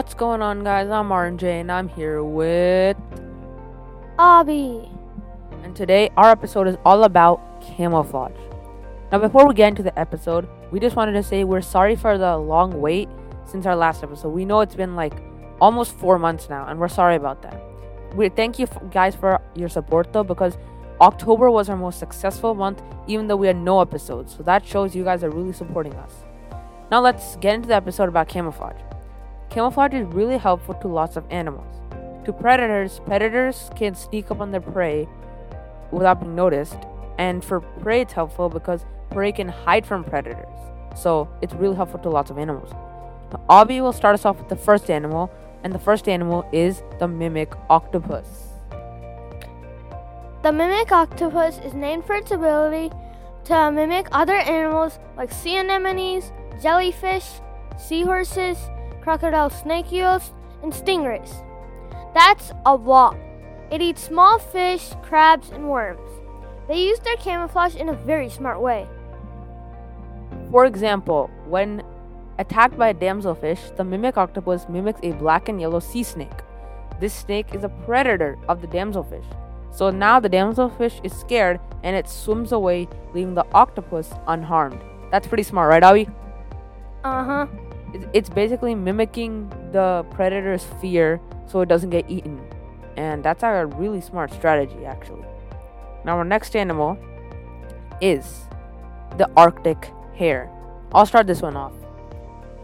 What's going on, guys? I'm RJ and I'm here with. Abby. And today, our episode is all about camouflage. Now, before we get into the episode, we just wanted to say we're sorry for the long wait since our last episode. We know it's been like almost four months now, and we're sorry about that. We thank you guys for your support though, because October was our most successful month, even though we had no episodes. So that shows you guys are really supporting us. Now, let's get into the episode about camouflage. Camouflage is really helpful to lots of animals. To predators, predators can sneak up on their prey without being noticed, and for prey, it's helpful because prey can hide from predators. So it's really helpful to lots of animals. Abby will start us off with the first animal, and the first animal is the mimic octopus. The mimic octopus is named for its ability to mimic other animals like sea anemones, jellyfish, seahorses, crocodile snake eels, and stingrays. That's a lot. It eats small fish, crabs, and worms. They use their camouflage in a very smart way. For example, when attacked by a damselfish, the mimic octopus mimics a black and yellow sea snake. This snake is a predator of the damselfish. So now the damselfish is scared and it swims away, leaving the octopus unharmed. That's pretty smart, right, Abby? Uh huh. It's- basically mimicking the predator's fear so it doesn't get eaten. And that's a really smart strategy, actually. Now, our next animal is the Arctic hare. I'll start this one off.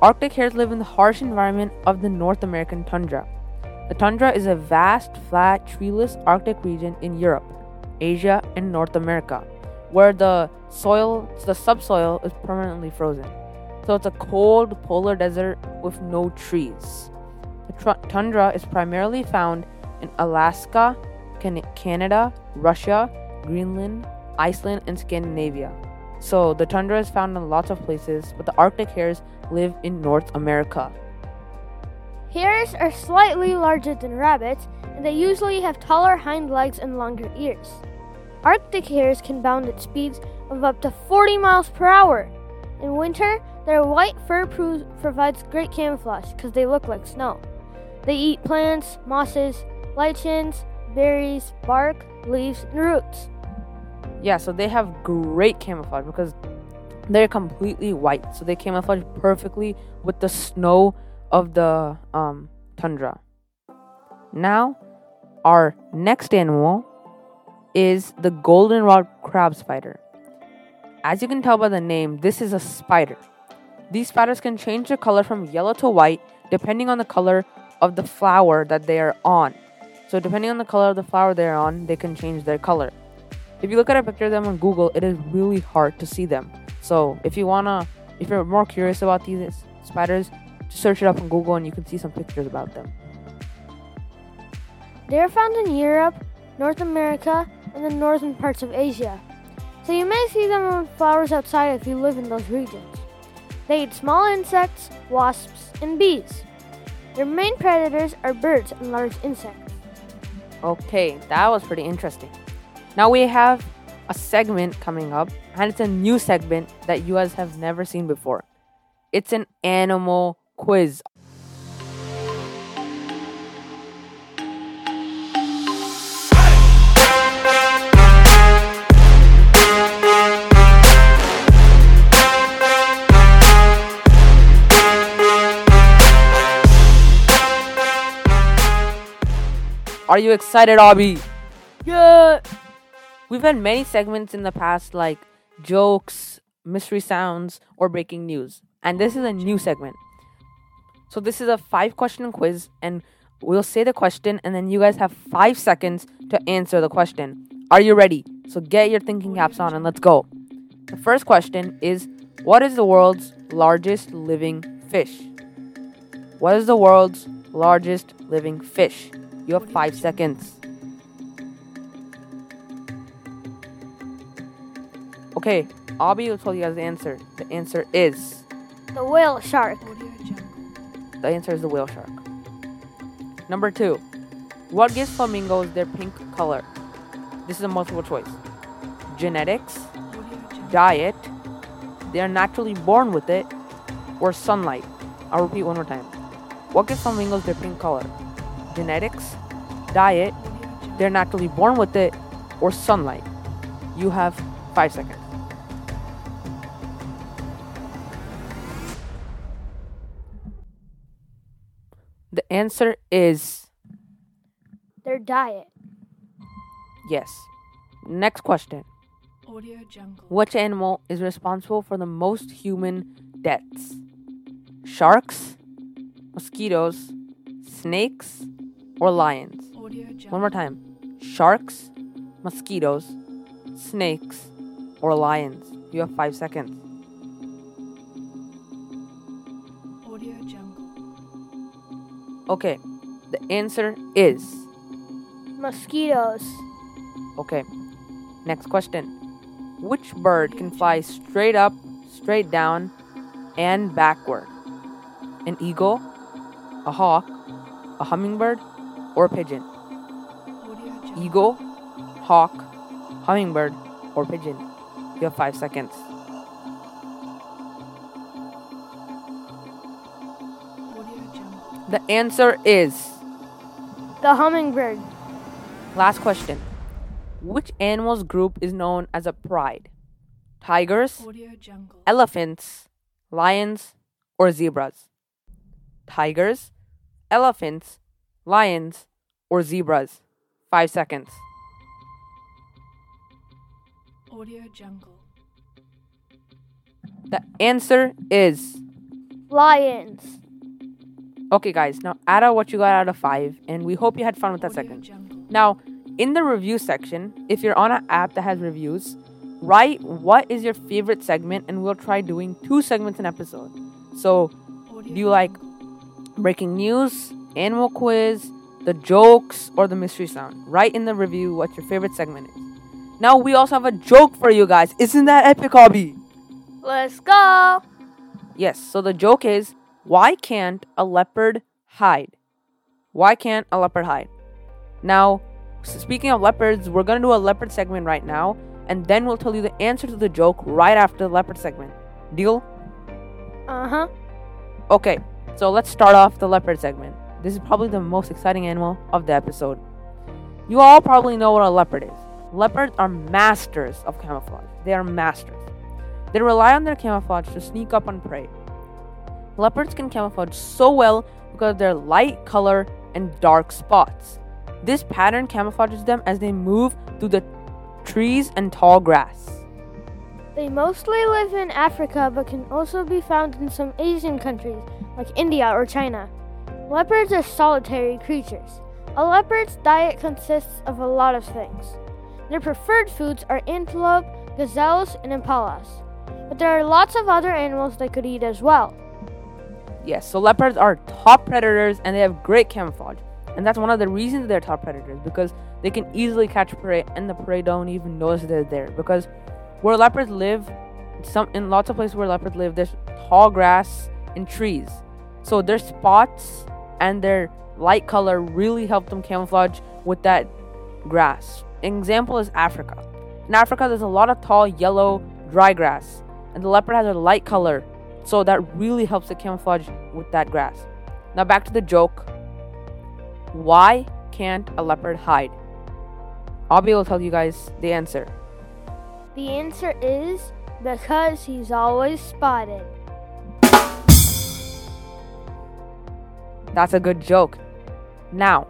Arctic hares live in the harsh environment of the North American tundra. The tundra is a vast, flat, treeless Arctic region in Europe, Asia, and North America, where the soil, the subsoil, is permanently frozen. So it's a cold polar desert with no trees. The tundra is primarily found in Alaska, Can- Canada, Russia, Greenland, Iceland, and Scandinavia. So the tundra is found in lots of places, but the Arctic hares live in North America. Hares are slightly larger than rabbits, and they usually have taller hind legs and longer ears. Arctic hares can bound at speeds of up to 40 miles per hour. In winter, their white fur pro- provides great camouflage because they look like snow. They eat plants, mosses, lichens, berries, bark, leaves, and roots. Yeah, so they have great camouflage because they're completely white. So they camouflage perfectly with the snow of the um, tundra. Now, our next animal is the goldenrod crab spider. As you can tell by the name, this is a spider. These spiders can change their color from yellow to white depending on the color of the flower that they are on. So, depending on the color of the flower they're on, they can change their color. If you look at a picture of them on Google, it is really hard to see them. So if you wanna, if you're more curious about these spiders, just search it up on Google and you can see some pictures about them. They are found in Europe, North America, and the northern parts of Asia. So you may see them on flowers outside if you live in those regions. They eat small insects, wasps, and bees. Their main predators are birds and large insects. Okay, that was pretty interesting. Now we have a segment coming up, and it's a new segment that you guys have never seen before. It's an animal quiz. Are you excited, Abby? Yeah. We've had many segments in the past like jokes, mystery sounds, or breaking news. And this is a new segment. So this is a five question quiz and we'll say the question and then you guys have 5 seconds to answer the question. Are you ready? So get your thinking caps on and let's go. The first question is what is the world's largest living fish? What is the world's largest living fish? You have 5 seconds. Okay, Abby will tell you guys the answer. The answer is The whale shark. the answer is the whale shark. Number two, what gives flamingos their pink color? This is a multiple choice. Genetics, diet, they are naturally born with it, or sunlight. I'll repeat one more time. What gives flamingos their pink color? Genetics, diet, they're naturally born with it, or sunlight? You have five seconds. The answer is Their diet. yes. Next question. Audio Jungle. Which animal is responsible for the most human deaths? Sharks, mosquitoes, snakes, or lions? One more time. Sharks, mosquitoes, snakes, or lions? You have five seconds. Audio Jungle. Okay. The answer is Mosquitoes. okay. Next question. Which bird can fly straight up, straight down, and backward? An eagle, a hawk, a hummingbird, or pigeon? Eagle, hawk, hummingbird, or pigeon? You have five seconds. The answer is The hummingbird. last question. Which animals group is known as a pride? Tigers, elephants, lions, or zebras? Tigers, elephants, lions, or zebras? Five seconds. Audio Jungle. The answer is Lions. okay, guys. Now add out what you got out of five, and we hope you had fun with that Audio second. Jungle. Now, in the review section, if you're on an app that has reviews, write what is your favorite segment, and we'll try doing two segments an episode. So, Audio do you like breaking news, animal quiz, the jokes, or the mystery sound? Write in the review what your favorite segment is. Now, we also have a joke for you guys. Isn't that epic, Abby? Let's go. Yes, so the joke is why can't a leopard hide? Why can't a leopard hide? Now, speaking of leopards, we're gonna do a leopard segment right now, and then we'll tell you the answer to the joke right after the leopard segment. Deal? Uh huh. Okay, so let's start off the leopard segment. This is probably the most exciting animal of the episode. You all probably know what a leopard is. Leopards are masters of camouflage. They are masters. They rely on their camouflage to sneak up on prey. Leopards can camouflage so well because of their light color and dark spots. This pattern camouflages them as they move through the trees and tall grass. They mostly live in Africa but can also be found in some Asian countries like India or China. Leopards are solitary creatures. A leopard's diet consists of a lot of things. Their preferred foods are antelope, gazelles, and impalas. But there are lots of other animals they could eat as well. Yes, so leopards are top predators and they have great camouflage. And that's one of the reasons they're top predators because they can easily catch prey and the prey don't even notice they're there. Because where leopards live, some in lots of places where leopards live, there's tall grass and trees. So their spots and their light color really help them camouflage with that grass. An example is Africa. In Africa, there's a lot of tall, yellow, dry grass, and the leopard has a light color, so that really helps it camouflage with that grass. Now, back to the joke. Why can't a leopard hide? I'll be able to tell you guys the answer. The answer is because he's always spotted. That's a good joke. Now,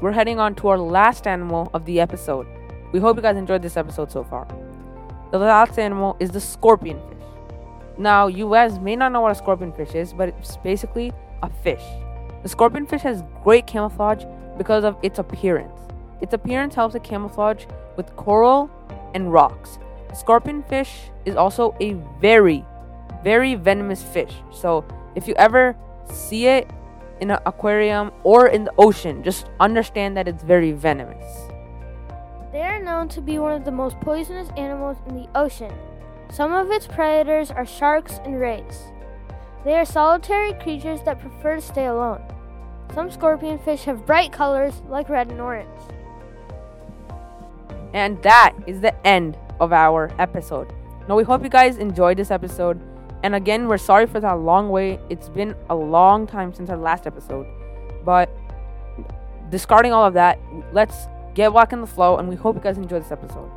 we're heading on to our last animal of the episode. We hope you guys enjoyed this episode so far. The last animal is the scorpion fish. Now, you guys may not know what a scorpion fish is, but it's basically a fish. The scorpion fish has great camouflage because of its appearance. Its appearance helps it camouflage with coral and rocks. The scorpion fish is also a very, very venomous fish. So, if you ever see it in an aquarium or in the ocean, just understand that it's very venomous. They are known to be one of the most poisonous animals in the ocean. Some of its predators are sharks and rays. They are solitary creatures that prefer to stay alone. Some scorpion fish have bright colors like red and orange. And that is the end of our episode. Now, we hope you guys enjoyed this episode. And again, we're sorry for that long wait. It's been a long time since our last episode. But discarding all of that, let's get back in the flow and we hope you guys enjoy this episode.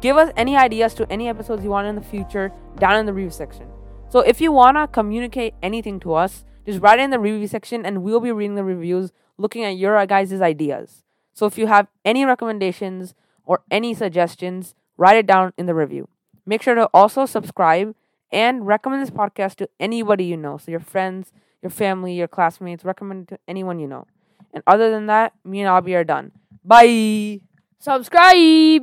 Give us any ideas to any episodes you want in the future down in the review section. So if you want to communicate anything to us, just write it in the review section and we'll be reading the reviews looking at your guys' ideas. So if you have any recommendations or any suggestions, write it down in the review. Make sure to also subscribe and recommend this podcast to anybody you know. So your friends, your family, your classmates, recommend it to anyone you know. And other than that, me and Abby are done. Bye. Subscribe!